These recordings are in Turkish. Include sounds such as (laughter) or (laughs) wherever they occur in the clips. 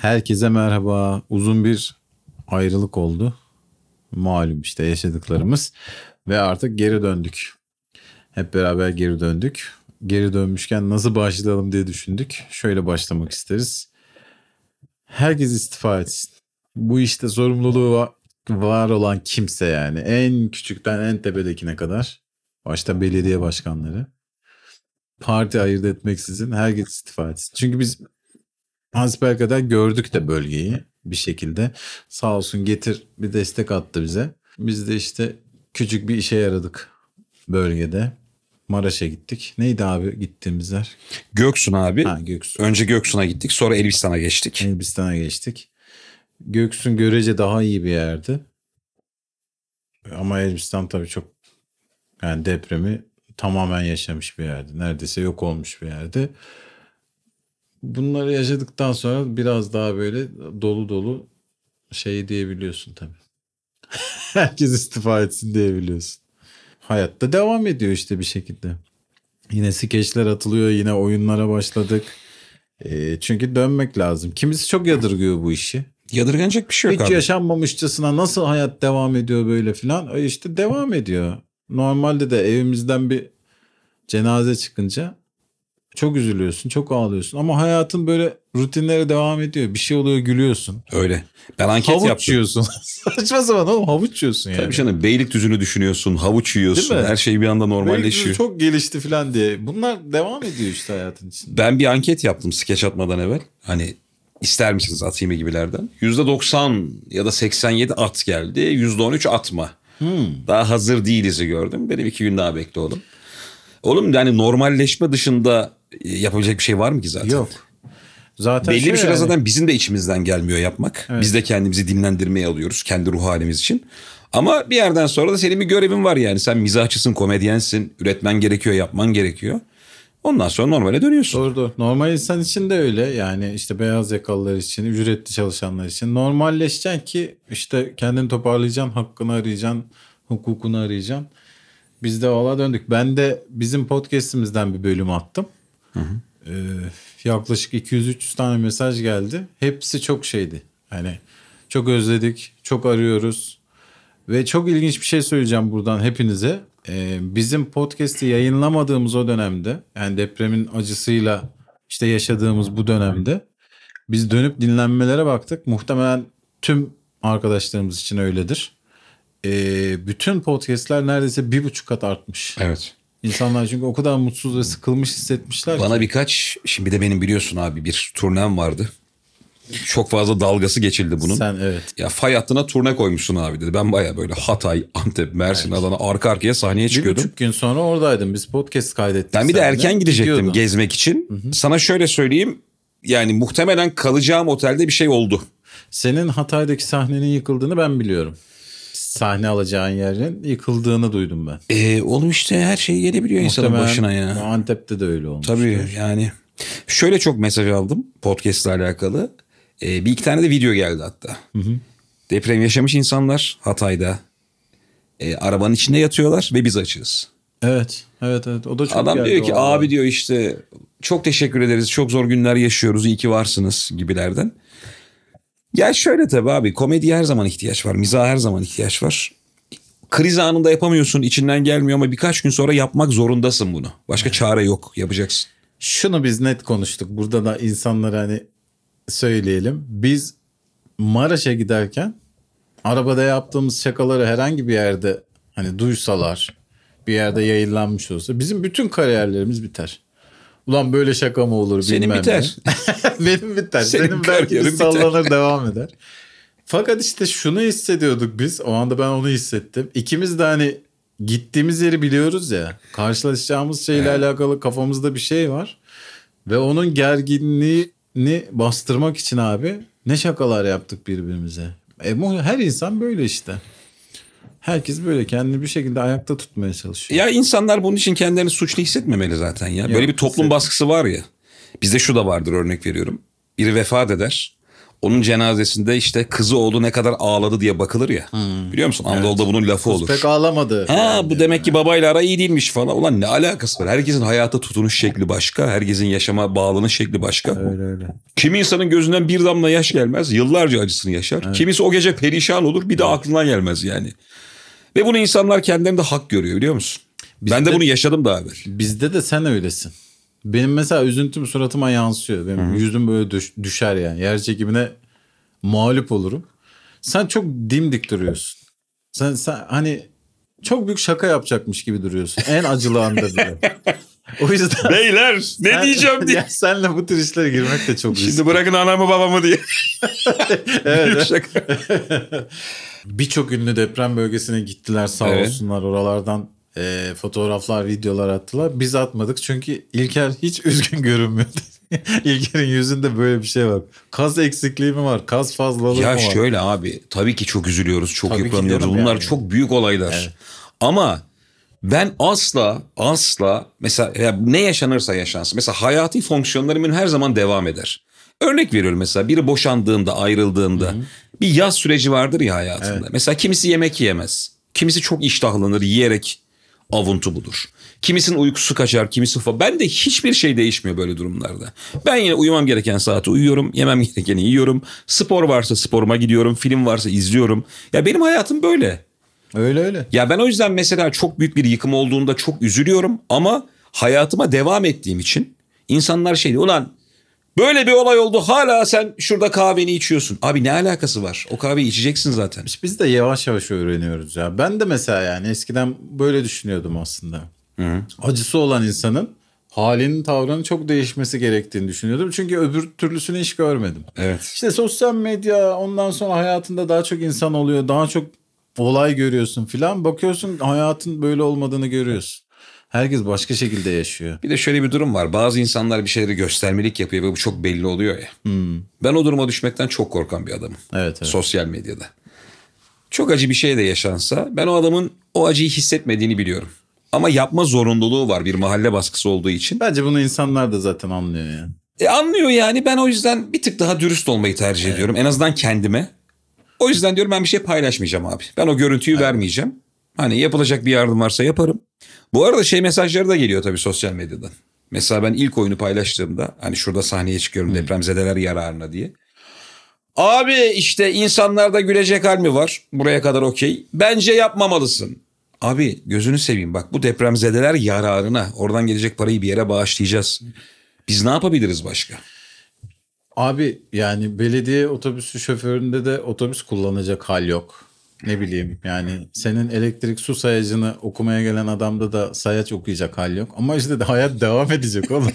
Herkese merhaba. Uzun bir ayrılık oldu. Malum işte yaşadıklarımız ve artık geri döndük. Hep beraber geri döndük. Geri dönmüşken nasıl başlayalım diye düşündük. Şöyle başlamak isteriz. Herkes istifa etsin. Bu işte sorumluluğu va- var olan kimse yani. En küçükten en tepedekine kadar. Başta belediye başkanları. Parti ayırt etmeksizin herkes istifa etsin. Çünkü biz kadar gördük de bölgeyi bir şekilde. Sağ olsun getir bir destek attı bize. Biz de işte küçük bir işe yaradık bölgede. Maraş'a gittik. Neydi abi gittiğimiz yer? Göksun abi. Ha Göksu. Önce Göksun'a gittik sonra Elbistan'a geçtik. Elbistan'a geçtik. Göksun görece daha iyi bir yerdi. Ama Elbistan tabii çok yani depremi tamamen yaşamış bir yerdi. Neredeyse yok olmuş bir yerdi. Bunları yaşadıktan sonra biraz daha böyle dolu dolu şey diyebiliyorsun tabii. (laughs) Herkes istifa etsin diyebiliyorsun. Hayatta devam ediyor işte bir şekilde. Yine skeçler atılıyor, yine oyunlara başladık. E, çünkü dönmek lazım. Kimisi çok yadırgıyor bu işi. Yadırganacak bir şey yok Hiç abi. yaşanmamışçasına nasıl hayat devam ediyor böyle filan. E işte devam ediyor. Normalde de evimizden bir cenaze çıkınca çok üzülüyorsun, çok ağlıyorsun. Ama hayatın böyle rutinleri devam ediyor. Bir şey oluyor gülüyorsun. Öyle. Ben anket havuç yaptım. yiyorsun. (laughs) Saçma sapan oğlum havuç yiyorsun yani. Tabii canım Beylikdüzü'nü düşünüyorsun, havuç yiyorsun. Her şey bir anda normalleşiyor. Çok gelişti filan diye. Bunlar devam ediyor işte hayatın içinde. Ben bir anket yaptım skeç atmadan evvel. Hani ister misiniz atayım gibilerden. %90 ya da 87 at geldi. %13 atma. Hmm. Daha hazır değiliz'i gördüm. Benim iki gün daha bekle oğlum. Oğlum yani normalleşme dışında yapabilecek bir şey var mı ki zaten? Yok. Zaten Belli şey bir süre yani, zaten bizim de içimizden gelmiyor yapmak. Evet. Biz de kendimizi dinlendirmeye alıyoruz kendi ruh halimiz için. Ama bir yerden sonra da senin bir görevin var yani. Sen mizahçısın, komedyensin, üretmen gerekiyor, yapman gerekiyor. Ondan sonra normale dönüyorsun. Doğru doğru. Normal insan için de öyle. Yani işte beyaz yakalılar için, ücretli çalışanlar için. Normalleşeceksin ki işte kendini toparlayacaksın, hakkını arayacaksın, hukukunu arayacaksın. Biz de valla döndük. Ben de bizim podcastimizden bir bölüm attım. Ee, yaklaşık 200-300 tane mesaj geldi. Hepsi çok şeydi. Hani çok özledik, çok arıyoruz. Ve çok ilginç bir şey söyleyeceğim buradan hepinize. Ee, bizim podcast'i yayınlamadığımız o dönemde yani depremin acısıyla işte yaşadığımız bu dönemde biz dönüp dinlenmelere baktık. Muhtemelen tüm arkadaşlarımız için öyledir. Ee, bütün podcast'ler neredeyse bir buçuk kat artmış. Evet. İnsanlar çünkü o kadar mutsuz ve sıkılmış hissetmişler ki. Bana birkaç, şimdi bir de benim biliyorsun abi bir turnem vardı. Çok fazla dalgası geçildi bunun. Sen evet. Ya fay hattına turne koymuşsun abi dedi. Ben baya böyle Hatay, Antep, Mersin, Adana arka arkaya sahneye Bir çıkıyordum. buçuk gün sonra oradaydım. Biz podcast kaydettik. Ben bir de erken gidecektim Gidiyordun. gezmek için. Sana şöyle söyleyeyim. Yani muhtemelen kalacağım otelde bir şey oldu. Senin Hatay'daki sahnenin yıkıldığını ben biliyorum. Sahne alacağın yerin yıkıldığını duydum ben. Ee, oğlum işte her şey gelebiliyor insanın Muhtemelen başına ya. Antep'te de öyle olmuş. Tabii yani. Şöyle çok mesaj aldım podcast ile alakalı. Ee, bir iki tane de video geldi hatta. Deprem yaşamış insanlar Hatay'da. Ee, arabanın içinde yatıyorlar ve biz açığız. Evet. Evet evet. O da çok Adam diyor ki abi diyor işte çok teşekkür ederiz. Çok zor günler yaşıyoruz. İyi ki varsınız gibilerden. Ya şöyle tabii abi komedi her zaman ihtiyaç var. Mizah her zaman ihtiyaç var. Kriz anında yapamıyorsun içinden gelmiyor ama birkaç gün sonra yapmak zorundasın bunu. Başka çare yok yapacaksın. Şunu biz net konuştuk. Burada da insanlara hani söyleyelim. Biz Maraş'a giderken arabada yaptığımız şakaları herhangi bir yerde hani duysalar bir yerde yayınlanmış olsa bizim bütün kariyerlerimiz biter. Ulan böyle şaka mı olur Senin bilmem biter. ne. (laughs) Benim biter. Senin Senin, belki bir biter. sallanır devam eder. (laughs) Fakat işte şunu hissediyorduk biz. O anda ben onu hissettim. İkimiz de hani gittiğimiz yeri biliyoruz ya. Karşılaşacağımız şeyle alakalı kafamızda bir şey var. Ve onun gerginliğini bastırmak için abi ne şakalar yaptık birbirimize. E, her insan böyle işte. Herkes böyle kendini bir şekilde ayakta tutmaya çalışıyor. Ya insanlar bunun için kendilerini suçlu hissetmemeli zaten ya. Böyle Yok, bir toplum baskısı var ya. Bizde şu da vardır örnek veriyorum. Biri vefat eder. Onun cenazesinde işte kızı oğlu ne kadar ağladı diye bakılır ya. Biliyor musun? Anadolu'da bunun lafı olur. Pek ağlamadı. Ha bu demek ki babayla ara iyi değilmiş falan. Ulan ne alakası var? Herkesin hayata tutunuş şekli başka. Herkesin yaşama bağlanış şekli başka. Öyle öyle. Kimi insanın gözünden bir damla yaş gelmez. Yıllarca acısını yaşar. Kimisi o gece perişan olur. Bir daha aklına gelmez yani. Ve bunu insanlar kendilerinde hak görüyor biliyor musun? ben de bunu yaşadım daha evvel. Bizde de sen öylesin. Benim mesela üzüntüm suratıma yansıyor. Benim yüzüm böyle düş- düşer yani. Yer çekimine mağlup olurum. Sen çok dimdik duruyorsun. Sen, sen hani çok büyük şaka yapacakmış gibi duruyorsun. En acılı anda bile. (laughs) O yüzden Beyler sen- Ya senle bu tür işlere girmek de çok riskli. Şimdi bırakın anamı babamı diye. (laughs) Evet. Şaka. (laughs) Birçok ünlü deprem bölgesine gittiler sağ Evet. olsunlar. Oralardan e, fotoğraflar, videolar attılar. Biz atmadık çünkü İlker hiç (laughs) üzgün görünmüyordu. İlker'in yüzünde böyle bir şey var. Kas eksikliği mi var? Kas fazlalığı Ya mı var? şöyle abi tabii ki çok üzülüyoruz, çok Tabii yıpranıyoruz. Bunlar yani. çok büyük olaylar. Ama ben asla asla mesela ya ne yaşanırsa yaşansın. Mesela hayati fonksiyonlarımın her zaman devam eder. Örnek veriyorum mesela biri boşandığında, ayrıldığında bir yaz süreci vardır ya hayatında. Mesela kimisi yemek yiyemez. Kimisi çok iştahlanır yiyerek avuntu budur. Kimisinin uykusu kaçar, kimisi fa. Ben de hiçbir şey değişmiyor böyle durumlarda. Ben yine uyumam gereken saate uyuyorum, yemem gerekeni yiyorum. Spor varsa sporuma gidiyorum, film varsa izliyorum. Ya benim hayatım böyle. Öyle öyle. Ya ben o yüzden mesela çok büyük bir yıkım olduğunda çok üzülüyorum ama hayatıma devam ettiğim için insanlar şey diyor ulan böyle bir olay oldu hala sen şurada kahveni içiyorsun. Abi ne alakası var? O kahveyi içeceksin zaten. Biz de yavaş yavaş öğreniyoruz ya. Ben de mesela yani eskiden böyle düşünüyordum aslında. Acısı olan insanın halinin tavrının çok değişmesi gerektiğini düşünüyordum. Çünkü öbür türlüsünü hiç görmedim. Evet. İşte sosyal medya ondan sonra hayatında daha çok insan oluyor. Daha çok olay görüyorsun filan. Bakıyorsun hayatın böyle olmadığını görüyorsun. Herkes başka şekilde yaşıyor. Bir de şöyle bir durum var. Bazı insanlar bir şeyleri göstermelik yapıyor ve bu çok belli oluyor ya. Ben o duruma düşmekten çok korkan bir adamım. Evet evet. Sosyal medyada. Çok acı bir şey de yaşansa ben o adamın o acıyı hissetmediğini biliyorum. Ama yapma zorunluluğu var bir mahalle baskısı olduğu için. Bence bunu insanlar da zaten anlıyor yani. E anlıyor yani ben o yüzden bir tık daha dürüst olmayı tercih ediyorum. En azından kendime. O yüzden diyorum ben bir şey paylaşmayacağım abi. Ben o görüntüyü vermeyeceğim. Hani yapılacak bir yardım varsa yaparım. Bu arada şey mesajları da geliyor tabii sosyal medyadan. Mesela ben ilk oyunu paylaştığımda hani şurada sahneye çıkıyorum depremzedeler yararına diye. Abi işte insanlarda gülecek hal mi var? Buraya kadar okey. Bence yapmamalısın. Abi gözünü seveyim bak bu depremzedeler yararına. Oradan gelecek parayı bir yere bağışlayacağız. Biz ne yapabiliriz başka? Abi yani belediye otobüsü şoföründe de otobüs kullanacak hal yok. Ne bileyim yani senin elektrik su sayacını okumaya gelen adamda da sayaç okuyacak hal yok. Ama işte de hayat devam edecek oğlum.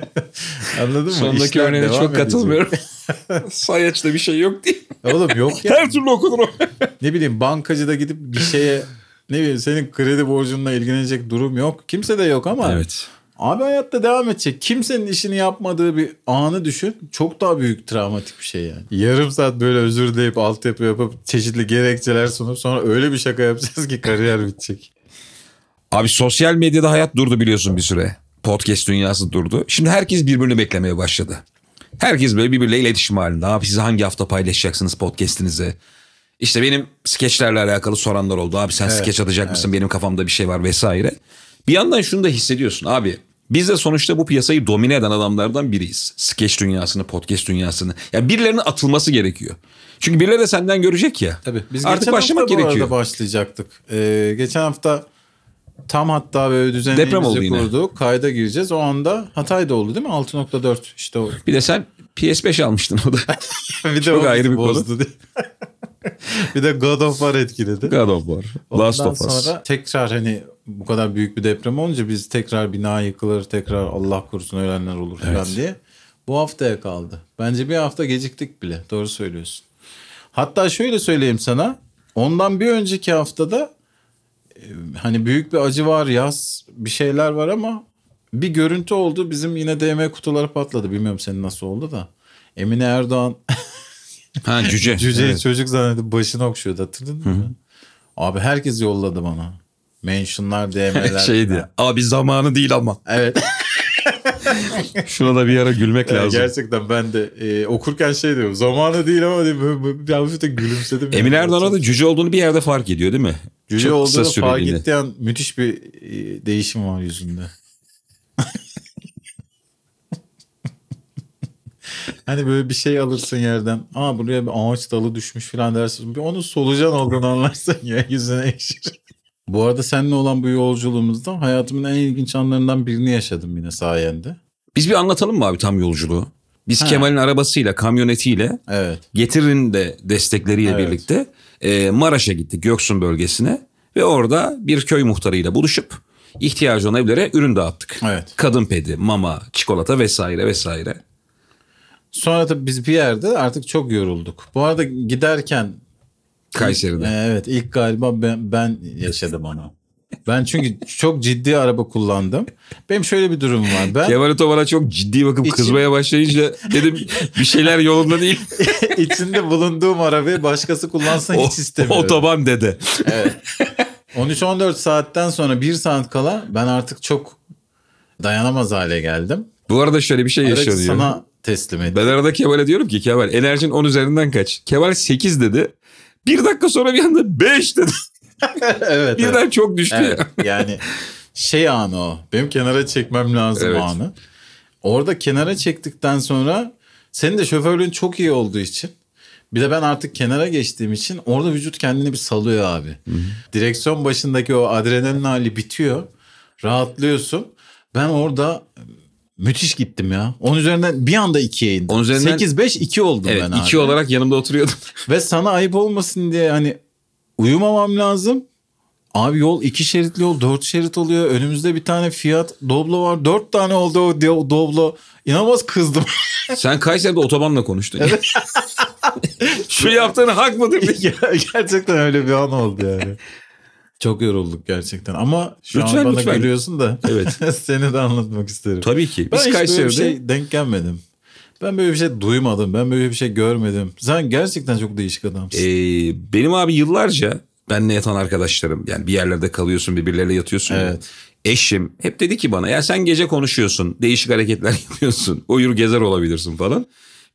(laughs) Anladın mı? Sondaki İşler örneğine çok edecek. katılmıyorum. (laughs) Sayaçta bir şey yok değil. Oğlum yok ya. Her türlü okunur o. (laughs) ne bileyim bankacıda gidip bir şeye ne bileyim senin kredi borcunla ilgilenecek durum yok. Kimse de yok ama Evet. Abi hayatta devam edecek. Kimsenin işini yapmadığı bir anı düşün. Çok daha büyük travmatik bir şey yani. Yarım saat böyle özür dileyip altyapı yapıp çeşitli gerekçeler sunup sonra öyle bir şaka yapacağız ki kariyer bitecek. Abi sosyal medyada hayat durdu biliyorsun bir süre. Podcast dünyası durdu. Şimdi herkes birbirini beklemeye başladı. Herkes böyle birbiriyle iletişim halinde. Abi siz hangi hafta paylaşacaksınız podcast'inizi? İşte benim skeçlerle alakalı soranlar oldu. Abi sen skeç atacak mısın? Benim kafamda bir şey var vesaire. Bir yandan şunu da hissediyorsun abi. Biz de sonuçta bu piyasayı domine eden adamlardan biriyiz. Skeç dünyasını, podcast dünyasını. Ya birilerinin atılması gerekiyor. Çünkü birileri de senden görecek ya. Tabii. Biz Artık geçen başlamak hafta bu gerekiyor. arada başlayacaktık. Ee, geçen hafta tam hatta böyle yine. kurduk. Kayda gireceğiz. O anda Hatay'da oldu değil mi? 6.4 işte o. Bir de sen PS5 almıştın o da. (laughs) bir de Çok o ayrı bir bozdu diye. Bir de God of War etkiledi. God of War. Last Ondan of Us. sonra tekrar hani bu kadar büyük bir deprem olunca biz tekrar bina yıkılır, tekrar Allah korusun ölenler olur falan Evet. diye. Bu haftaya kaldı. Bence bir hafta geciktik bile. Doğru söylüyorsun. Hatta şöyle söyleyeyim sana. Ondan bir önceki haftada e, hani büyük bir acı var, yaz bir şeyler var ama bir görüntü oldu. Bizim yine DM kutuları patladı. Bilmiyorum senin nasıl oldu da. Emine Erdoğan (laughs) Ha cüce. (laughs) Cüceyi Evet. çocuk zannedip başını okşuyordu hatırladın mı? Abi herkes yolladı bana. Mentionlar, (laughs) DM'ler. Şeydi. Abi zamanı değil ama. Evet. (laughs) Şuna da bir ara gülmek Yani lazım. gerçekten ben de e, okurken şey diyorum. Zamanı değil ama diye böyle, böyle bir hafif de gülümsedim. yani. Emin Erdoğan'a da cüce olduğunu bir yerde fark ediyor değil mi? Cüce Çok olduğunu fark ettiği an müthiş bir e, değişim var yüzünde. Hani böyle bir şey alırsın yerden. Aa buraya bir ağaç dalı düşmüş falan dersin. Bir onun solucan olduğunu anlarsın ya yüzüne ekşir. Bu arada seninle olan bu yolculuğumuzda hayatımın en ilginç anlarından birini yaşadım yine sayende. Biz bir anlatalım mı abi tam yolculuğu? Biz Ha. Kemal'in arabasıyla, kamyonetiyle, Evet. Getir'in de destekleriyle Evet. birlikte e, Maraş'a gittik Göksun bölgesine. Ve orada bir köy muhtarıyla buluşup ihtiyacı olan evlere ürün dağıttık. Evet. Kadın pedi, mama, çikolata vesaire vesaire. Sonra da biz bir yerde artık çok yorulduk. Bu arada giderken Kayseri'de. Ee, Evet ilk galiba ben, ben yaşadım onu. Ben çünkü çok ciddi araba kullandım. Benim şöyle bir durum var. Ben Kemal Otoban'a çok ciddi bakıp İçim- kızmaya başlayınca dedim bir şeyler yolunda değil. (laughs) içinde bulunduğum arabayı başkası kullansın O, hiç istemiyorum. otoban dede. Evet. 13-14 saatten sonra 1 saat kala ben artık çok dayanamaz hale geldim. Bu arada şöyle bir şey yaşanıyor. sana teslim ettim. Ben arada Kemal'e diyorum ki Kemal enerjin 10 üzerinden kaç? Kemal 8 dedi. Bir dakika sonra bir anda 5 dedi. (laughs) evet, Birden evet. çok düştü Evet, ya. (laughs) yani şey anı o. Benim kenara çekmem lazım Evet. anı. Orada kenara çektikten sonra senin de şoförlüğün çok iyi olduğu için bir de ben artık kenara geçtiğim için orada vücut kendini bir salıyor abi. Direksiyon başındaki o adrenalin hali bitiyor. Rahatlıyorsun. Ben orada müthiş gittim ya. 10 üzerinden bir anda 2'ye indim. On üzerinden- 8-5-2 oldum Evet ben abi. 2 olarak yanımda oturuyordum. (laughs) Ve sana ayıp olmasın diye hani uyumamam lazım. Abi yol iki şeritli yol dört şerit oluyor. Önümüzde bir tane Fiat Doblo var. Dört tane oldu o Do- Doblo. İnanılmaz kızdım. (laughs) Sen Kayseri'de otobanla konuştun. (laughs) Şu yaptığın hak mıdır gerçekten öyle bir an oldu yani. Çok yorulduk gerçekten. Ama şu Lütfen, an bana lütfen. gülüyorsun da. Evet. (laughs) seni de anlatmak isterim. Tabii ki. Ben Biz hiç böyle bir şey denk gelmedim. Ben böyle bir şey duymadım. Ben böyle bir şey görmedim. Sen gerçekten çok değişik adamsın. Ee, benim abi yıllarca benle yatan arkadaşlarım yani bir yerlerde kalıyorsun birbirleriyle yatıyorsun. ya. Evet. Eşim hep dedi ki bana ya sen gece konuşuyorsun değişik hareketler (laughs) yapıyorsun uyur gezer olabilirsin falan.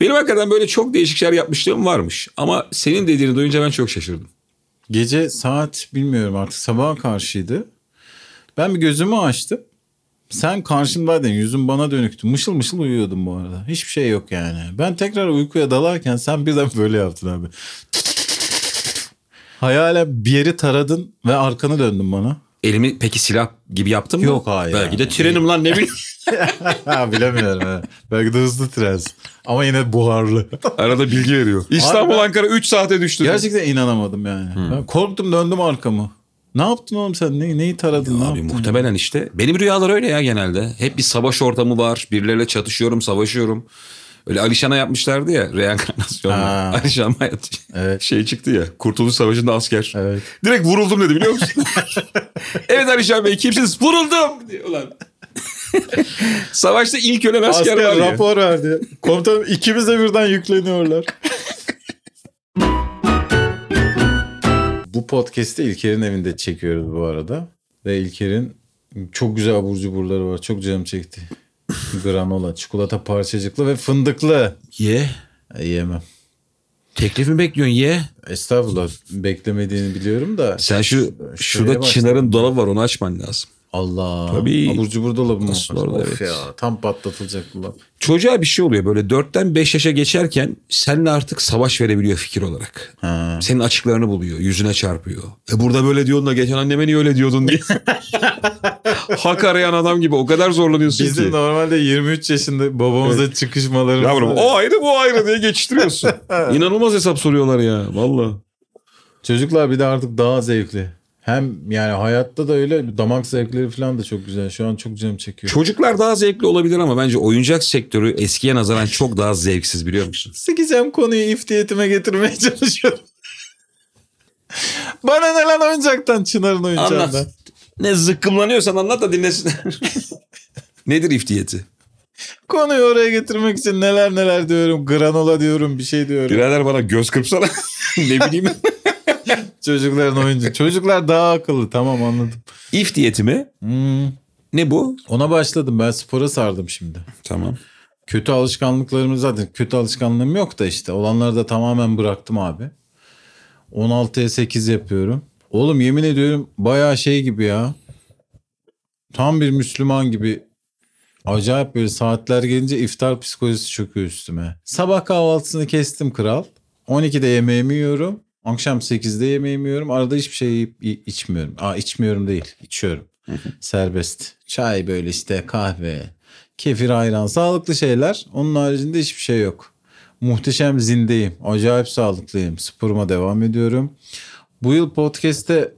Benim hakikaten böyle çok değişik şeyler yapmışlığım varmış ama senin dediğini duyunca ben çok şaşırdım. Gece saat bilmiyorum artık sabaha karşıydı. Ben bir gözümü açtım. Sen karşımdaydın yüzün bana dönüktü. Mışıl mışıl uyuyordum bu arada. Hiçbir şey yok yani. Ben tekrar uykuya dalarken sen birden böyle yaptın abi. Hayalen bir yeri taradın ve arkanı döndün bana. Elimi peki silah gibi yaptım mı? Yok, hayır. Belki de trenim lan ne bileyim. (laughs) bilemiyorum. ha. Belki de hızlı trens. Ama yine buharlı. (laughs) Arada bilgi veriyor. İstanbul ben- Ankara 3 saate düştü. Gerçekten inanamadım yani. Ben korktum döndüm arkamı. Ne yaptın oğlum sen? Ne, neyi taradın? ne Abi yaptın? muhtemelen işte. Benim rüyalar öyle ya genelde. Hep bir savaş ortamı var. Birileriyle çatışıyorum, savaşıyorum. Öyle Alişan'a yapmışlardı ya reenkarnasyon. Ha. (laughs) Alişan hayat Evet. şey çıktı ya. Kurtuluş Savaşı'nda asker. Evet. Direkt vuruldum dedi biliyor musun? (laughs) evet Alişan Bey kimsiniz? Vuruldum ulan. (laughs) Savaşta ilk ölen asker, Asker var ya. rapor verdi. Komutanım ikimiz de birden yükleniyorlar. bu podcast'i İlker'in evinde çekiyoruz bu arada. Ve İlker'in çok güzel abur cuburları var. Çok canım çekti. Granola, çikolata parçacıklı ve fındıklı. Ye. E, yemem. Teklif mi bekliyorsun ye? Estağfurullah beklemediğini biliyorum da. Sen şu şurada başla. Çınar'ın dolabı var onu açman lazım. Allah. Tabii. Abur cubur dolabı mı? Orada, Of evet. ya tam patlatılacak dolap. Çocuğa bir şey oluyor böyle 4'ten 5 yaşa geçerken seninle artık savaş verebiliyor fikir olarak. Ha. Senin açıklarını buluyor, yüzüne çarpıyor. E burada böyle diyordun da geçen anneme niye öyle diyordun diye. (laughs) Hak arayan adam gibi o kadar zorlanıyorsun Bizim ki. normalde 23 yaşında babamıza çıkışmalarımız Yavrum o ayrı bu ayrı diye geçiştiriyorsun. (laughs) İnanılmaz hesap soruyorlar ya valla. Çocuklar bir de artık daha zevkli. Hem yani hayatta da öyle damak zevkleri falan da çok güzel. Şu an çok canım çekiyor. Çocuklar daha zevkli olabilir ama bence oyuncak sektörü eskiye nazaran çok daha zevksiz biliyor musun? Sikeceğim konuyu iftiyetime getirmeye (laughs) çalışıyorum. Bana ne lan oyuncaktan Çınar'ın oyuncağından. Anlat. Ne zıkkımlanıyorsan anlat da dinlesinler. (laughs) Nedir iftiyeti? Konuyu oraya getirmek için neler neler diyorum. Granola diyorum bir şey diyorum. Birader bana göz kırpsana. (laughs) ne bileyim. (laughs) Çocukların oyuncu. Çocuklar daha akıllı tamam anladım. İftiyeti mi? Hmm. Ne bu? Ona başladım. Ben spora sardım şimdi. Tamam. Kötü alışkanlıklarımı zaten kötü alışkanlığım yok da işte. Olanları da tamamen bıraktım abi. 16'ya 8 yapıyorum. Oğlum yemin ediyorum bayağı şey gibi ya. Tam bir Müslüman gibi. Acayip böyle saatler gelince iftar psikolojisi çöküyor üstüme. Sabah kahvaltısını kestim kral. 12'de yemeğimi yiyorum. Akşam 8'de yemeğimi yiyorum. Arada hiçbir şey yiyip içmiyorum. Aa içmiyorum değil. içiyorum. Serbest. Çay böyle işte kahve. Kefir ayran. Sağlıklı şeyler. Onun haricinde hiçbir şey yok. Muhteşem zindeyim. Acayip sağlıklıyım. Sporuma devam ediyorum. Bu yıl podcast'te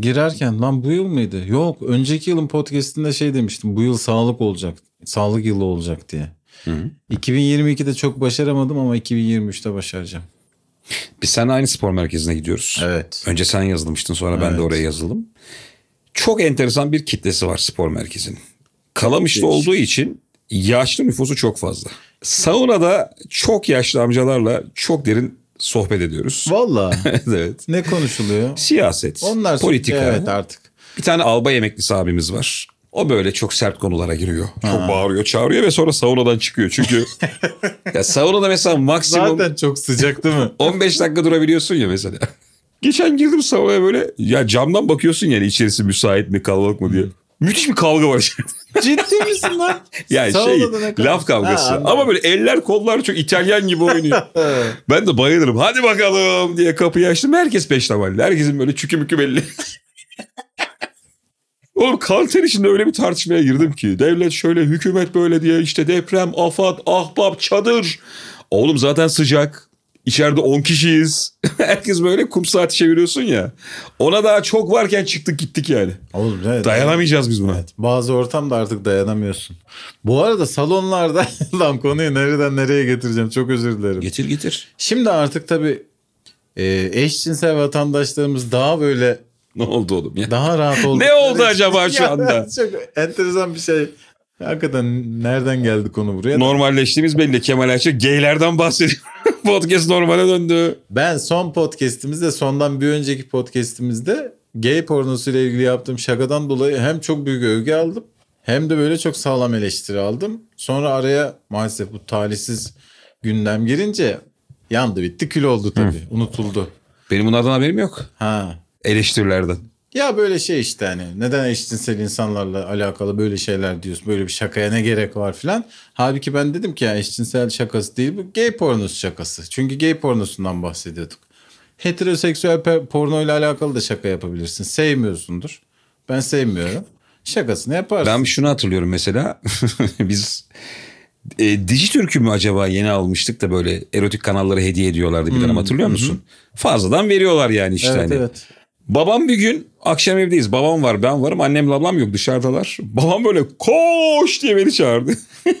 girerken lan bu yıl mıydı? Yok önceki yılın podcast'inde şey demiştim. Bu yıl sağlık olacak. Sağlık yılı olacak diye. 2022'de çok başaramadım ama 2023'te başaracağım. Biz seninle aynı spor merkezine gidiyoruz. Evet. Önce sen yazılmıştın sonra ben de Evet. oraya yazıldım. Çok enteresan bir kitlesi var spor merkezinin. Kalamış'ta olduğu için yaşlı nüfusu çok fazla. Saunada çok yaşlı amcalarla çok derin sohbet ediyoruz. (laughs) Valla. evet. ne konuşuluyor? Siyaset, Onlar politika. Evet artık. Bir tane albay emeklisi abimiz var. O böyle çok sert konulara giriyor. Çok bağırıyor, çağırıyor ve sonra saunadan çıkıyor. Çünkü (laughs) ya saunada mesela maksimum Zaten çok sıcak değil mi? (laughs) 15 dakika durabiliyorsun ya mesela. Geçen girdim saunaya böyle ya camdan bakıyorsun yani içerisi müsait mi kalabalık mı diye. Müthiş bir kavga var. Ciddi misin lan? (laughs) yani şey ne kadar- laf kavgası. Ha, anladım. Ama böyle eller kollar çok İtalyan gibi oynuyor. (laughs) ben de bayılırım. Hadi bakalım diye kapıyı açtım. Herkes peştemalli. Herkesin böyle çükü mükü belli. (laughs) Oğlum kanter içinde öyle bir tartışmaya girdim ki. Devlet şöyle, hükümet böyle diye işte deprem, afat, ahbap, çadır. Oğlum zaten sıcak. İçeride 10 kişiyiz. (laughs) Herkes böyle kum saati çeviriyorsun ya. Ona daha çok varken çıktık gittik yani. Oğlum evet. Dayanamayacağız biz buna. Evet, bazı ortamda artık dayanamıyorsun. Bu arada salonlarda (laughs) lan konuyu nereden nereye getireceğim çok özür dilerim. Getir getir. Şimdi artık tabii e, eşcinsel vatandaşlarımız daha böyle (laughs) Ne oldu oğlum ya? daha rahat oldu. Ne oldu acaba şu anda? Çok enteresan bir şey. Hakikaten nereden geldi konu buraya? Normalleştiğimiz belli. Kemal Ayça gaylerden bahsediyor. (laughs) Podcast normale döndü. Ben son podcast'imizde sondan bir önceki podcast'imizde gay pornosuyla ilgili yaptığım şakadan dolayı hem çok büyük övgü aldım hem de böyle çok sağlam eleştiri aldım. Sonra araya maalesef bu talihsiz gündem girince yandı bitti kül oldu tabii. Unutuldu. Benim bunlardan haberim yok. Ha. Eleştirilerden. Ya böyle şey işte hani neden eşcinsel insanlarla alakalı böyle şeyler diyorsun böyle bir şakaya ne gerek var filan. Halbuki ben dedim ki ya eşcinsel şakası değil bu gay pornosu şakası. Çünkü gay pornosundan bahsediyorduk. Heteroseksüel porno ile alakalı da şaka yapabilirsin. Sevmiyorsundur. Ben sevmiyorum. Şakasını yaparsın. Ben şunu hatırlıyorum mesela. (laughs) Biz e, Dijitürk'ü mü acaba yeni almıştık da böyle erotik kanalları hediye ediyorlardı bir dönem hatırlıyor musun? Fazladan veriyorlar yani işte evet hani. evet. Babam bir gün akşam evdeyiz. Babam var ben varım. Annemle ablam yok dışarıdalar. Babam böyle koş diye beni çağırdı. (laughs)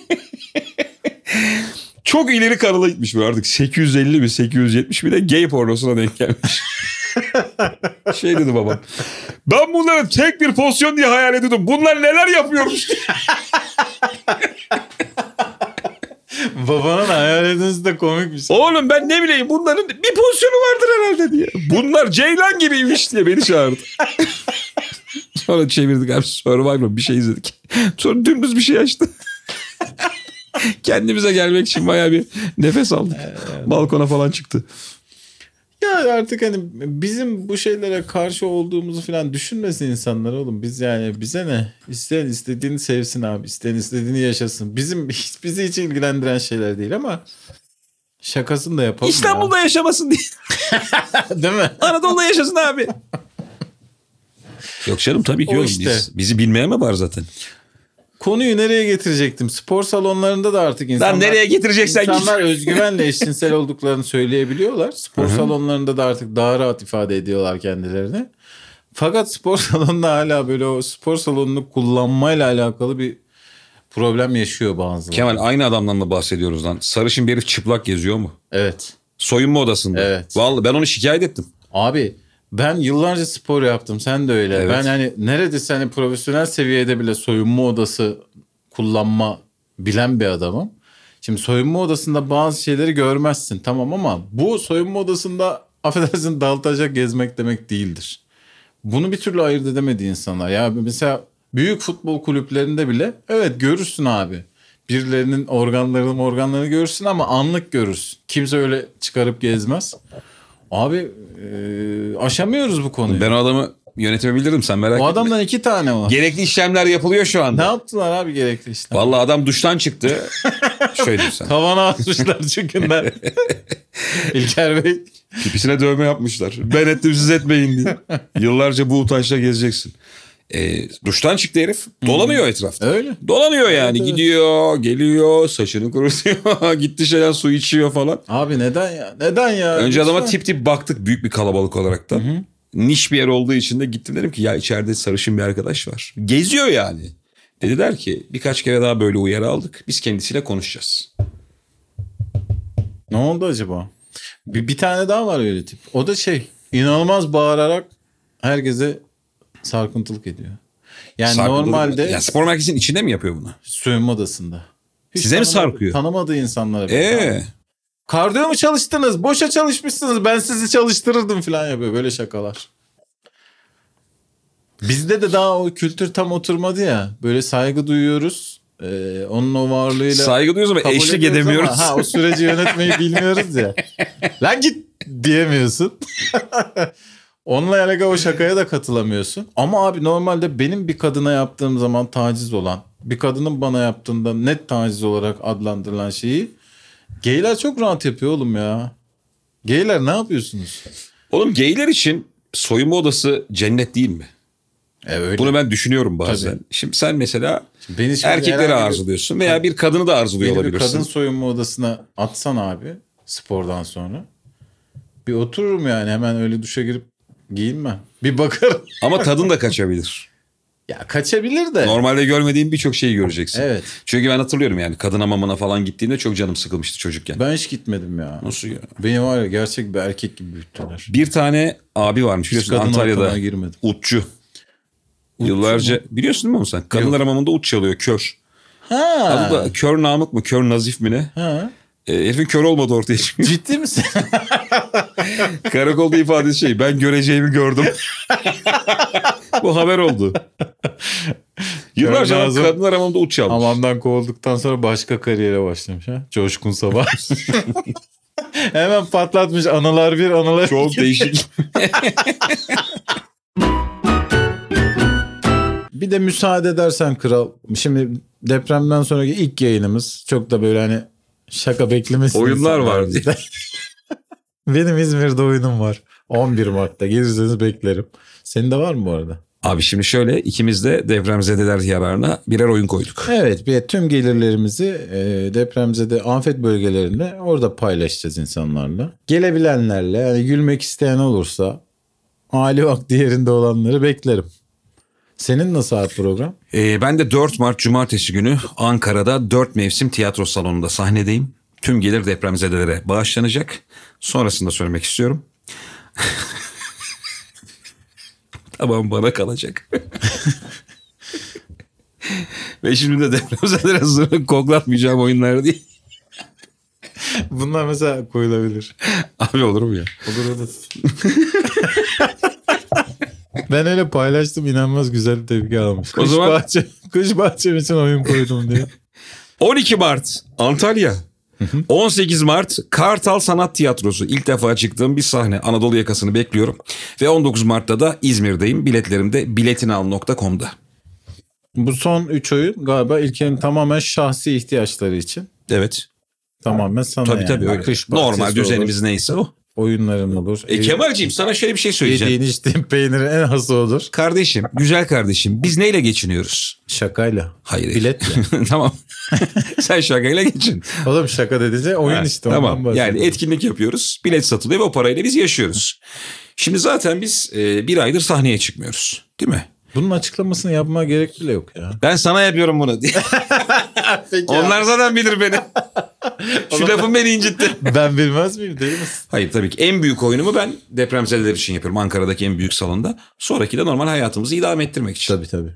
Çok ileri kanala gitmiş böyle artık 850 mi 870 mi de gay pornosuna denk gelmiş. (laughs) şey dedi babam. Ben bunları tek bir pozisyon diye hayal ediyordum. Bunlar neler yapıyormuş. (laughs) (laughs) Babanın hayal etmesi de komik bir şey. Oğlum ben ne bileyim bunların bir pozisyonu vardır herhalde diye. Bunlar Ceylan gibiymiş diye beni çağırdı. (laughs) Sonra çevirdik abi Survivor bir şey izledik. Sonra dümdüz bir şey açtı. (laughs) Kendimize gelmek için bayağı bir nefes aldık. Balkona falan çıktı. Ya artık hani bizim bu şeylere karşı olduğumuzu falan düşünmesin insanlar oğlum. Biz yani bize ne? İsteyen istediğini sevsin abi. İsteyen istediğini yaşasın. Bizim hiç bizi hiç ilgilendiren şeyler değil ama şakasını da yapalım İstanbul'da yaşamasın diye. ya. (laughs) Değil mi? Anadolu'da yaşasın abi. Yok canım tabii ki O yok. işte. Biz, bizi bilmeyen mi var zaten? Konuyu nereye getirecektim? Spor salonlarında da artık insanlar... Lan nereye getireceksen git. İnsanlar özgüvenle (laughs) eşcinsel olduklarını söyleyebiliyorlar. Spor salonlarında da artık daha rahat ifade ediyorlar kendilerini. Fakat spor (laughs) salonunda hala böyle o spor salonunu kullanmayla alakalı bir problem yaşıyor bazıları. Kemal aynı adamdan mı bahsediyoruz lan? Sarışın bir herif çıplak geziyor mu? Evet. Soyunma odasında. Evet. Vallahi ben onu şikayet ettim. Abi ben yıllarca spor yaptım. Sen de öyle. Evet. Ben hani neredeyse hani profesyonel seviyede bile soyunma odası kullanma bilen bir adamım. Şimdi soyunma odasında bazı şeyleri görmezsin tamam ama bu soyunma odasında (laughs) affedersin daltacak gezmek demek değildir. Bunu bir türlü ayırt edemedi insanlar. Ya mesela Büyük futbol kulüplerinde bile evet görürsün abi. Birilerinin organlarını organlarını görürsün ama anlık görürsün. Kimse öyle çıkarıp gezmez. Abi e, aşamıyoruz bu konuyu. Ben o adamı yönetebilirdim sen merak o etme. adamdan iki tane var. Gerekli işlemler yapılıyor şu ne anda. yaptılar abi gerekli işlem? Vallahi adam duştan çıktı. (laughs) Şöyle diyeyim sana. Tavana atmışlar çünkünden. (laughs) İlker Bey. Pipisine dövme yapmışlar. Ben ettim siz etmeyin diye. (laughs) Yıllarca bu utançla gezeceksin. E, duştan çıktı herif. Dolanıyor etrafta. Öyle. Dolanıyor yani. evet. Gidiyor, geliyor, saçını kurutuyor. (laughs) Gitti şeyden su içiyor falan. Abi neden ya? Neden ya? Önce adama Lütfen. tip tip baktık büyük bir kalabalık olarak da. Niş bir yer olduğu için de gittim dedim ki ya içeride sarışın bir arkadaş var. Geziyor yani. Dediler ki birkaç kere daha böyle uyarı aldık. Biz kendisiyle konuşacağız. Ne oldu acaba? Bir, bir tane daha var öyle tip. O da şey inanılmaz bağırarak herkese sarkıntılık ediyor. Yani Sarkıntılık- normalde Ya spor merkezinin içinde mi yapıyor bunu? soyunma odasında. Size mi sarkıyor? Tanımadığı insanlara. bile. Ee, Kardiyo mu çalıştınız? Boşa çalışmışsınız. Ben sizi çalıştırırdım falan yapıyor. Böyle şakalar. Bizde de daha o kültür tam oturmadı ya. Böyle saygı duyuyoruz. Ee, onun o varlığıyla saygı duyuyoruz ama kabul eşlik ediyoruz edemiyoruz. ama ha, o süreci yönetmeyi (laughs) bilmiyoruz ya. Lan git diyemiyorsun. Onunla alakalı o şakaya da katılamıyorsun. Ama abi normalde benim bir kadına yaptığım zaman taciz olan, bir kadının bana yaptığında net taciz olarak adlandırılan şeyi geyler çok rahat yapıyor oğlum ya. Geyler ne yapıyorsunuz? Oğlum geyler için soyunma odası cennet değil mi? E öyle. Bunu ben düşünüyorum bazen. Tabii. Şimdi sen mesela Beni şimdi erkekleri herhangi bir- arzuluyorsun veya bir kadını da arzuluyor Beni bir olabilirsin. kadın soyunma odasına atsan abi spordan sonra. Bir otururum yani hemen öyle duşa girip giyinmem. Bir bakarım. (laughs) Ama tadın da kaçabilir. Ya kaçabilir de. Normalde görmediğin birçok şeyi göreceksin. Evet. Çünkü ben hatırlıyorum yani kadın hamamına falan gittiğimde çok canım sıkılmıştı çocukken. Ben hiç gitmedim ya. Nasıl ya? Beni var ya gerçek bir erkek gibi büyüttüler. Bir tane abi varmış Hiç biliyorsun Antalya'da girmedim. utçu. Yıllarca biliyorsun değil mi onu sen? Kadınlar hamamında ut çalıyor kör. Ha. Adı da kör Namık mı kör Nazif mi ne? ha. E, herifin kör olmadı ortaya çıkıyor. Ciddi misin? (laughs) Karakolda ifadesi şey ben göreceğimi gördüm. Bu haber oldu. Yıllarca Kör Nazım. kadınlar hamamında ut çalmış. Hamamdan kovulduktan sonra başka kariyere başlamış ha. Coşkun Sabah. (laughs) Hemen patlatmış anılar bir anılar Çok değişik. (laughs) Bir de müsaade edersen kral. Şimdi depremden sonraki ilk yayınımız. Çok da böyle hani şaka beklemesin. Oyunlar var bizde. (laughs) Benim İzmir'de oyunum var. 11 Mart'ta. Gelirseniz beklerim. Senin de var mı bu arada? Abi şimdi şöyle ikimiz de depremzedeler yararına birer oyun koyduk. Evet bir tüm gelirlerimizi e, depremzede afet bölgelerinde orada paylaşacağız insanlarla. Gelebilenlerle yani gülmek isteyen olursa hali vakti yerinde olanları beklerim. Senin nasıl abi program? Ee, ben de 4 Mart Cumartesi günü Ankara'da 4 mevsim tiyatro salonunda sahnedeyim. Tüm gelir depremzedelere bağışlanacak. Sonrasında söylemek istiyorum. (laughs) tamam bana kalacak. (laughs) Ve şimdi de depremzedelere zırhı koklatmayacağım oyunlar değil. Bunlar mesela koyulabilir. Abi olur mu ya? Olur olur. (laughs) ben öyle paylaştım inanılmaz güzel bir tepki almış. Kış, zaman- bahçe, (laughs) kış bahçem için oyun koydum diye. (laughs) 12 Mart Antalya. 18 Mart Kartal Sanat Tiyatrosu. İlk defa çıktığım bir sahne. Anadolu yakasını bekliyorum. Ve 19 Mart'ta da İzmir'deyim. Biletlerim de biletinal.com'da. Bu son 3 oyun galiba İlker'in tamamen şahsi ihtiyaçları için. Evet. Tamamen sana Tabii yani. tabii öyle. Normal düzenimiz olur, neyse o. oyunların olur. E, Kemal'ciğim sana şöyle bir şey söyleyeceğim. Yediğin içtiğin (laughs) peynirin en hası olur. Kardeşim, güzel kardeşim. Biz neyle geçiniyoruz? Şakayla. Hayır. Biletle. (laughs) tamam. (laughs) Sen şakayla geçin. Oğlum şaka dediğince oyun Ha, işte. Tamam. Yani etkinlik yapıyoruz. Bilet satılıyor ve o parayla biz yaşıyoruz. Şimdi zaten biz e, bir aydır sahneye çıkmıyoruz. Değil mi? Bunun açıklamasını yapmaya gerek bile yok ya. Ben sana yapıyorum bunu diye. (laughs) Peki Onlar zaten bilir beni. (laughs) Şu lafın beni incitti. (laughs) Ben bilmez miyim değil misin? Hayır tabii ki en büyük oyunumu ben depremzedeler için yapıyorum. Ankara'daki en büyük salonda. Sonraki de normal hayatımızı idame ettirmek için. Tabii tabii.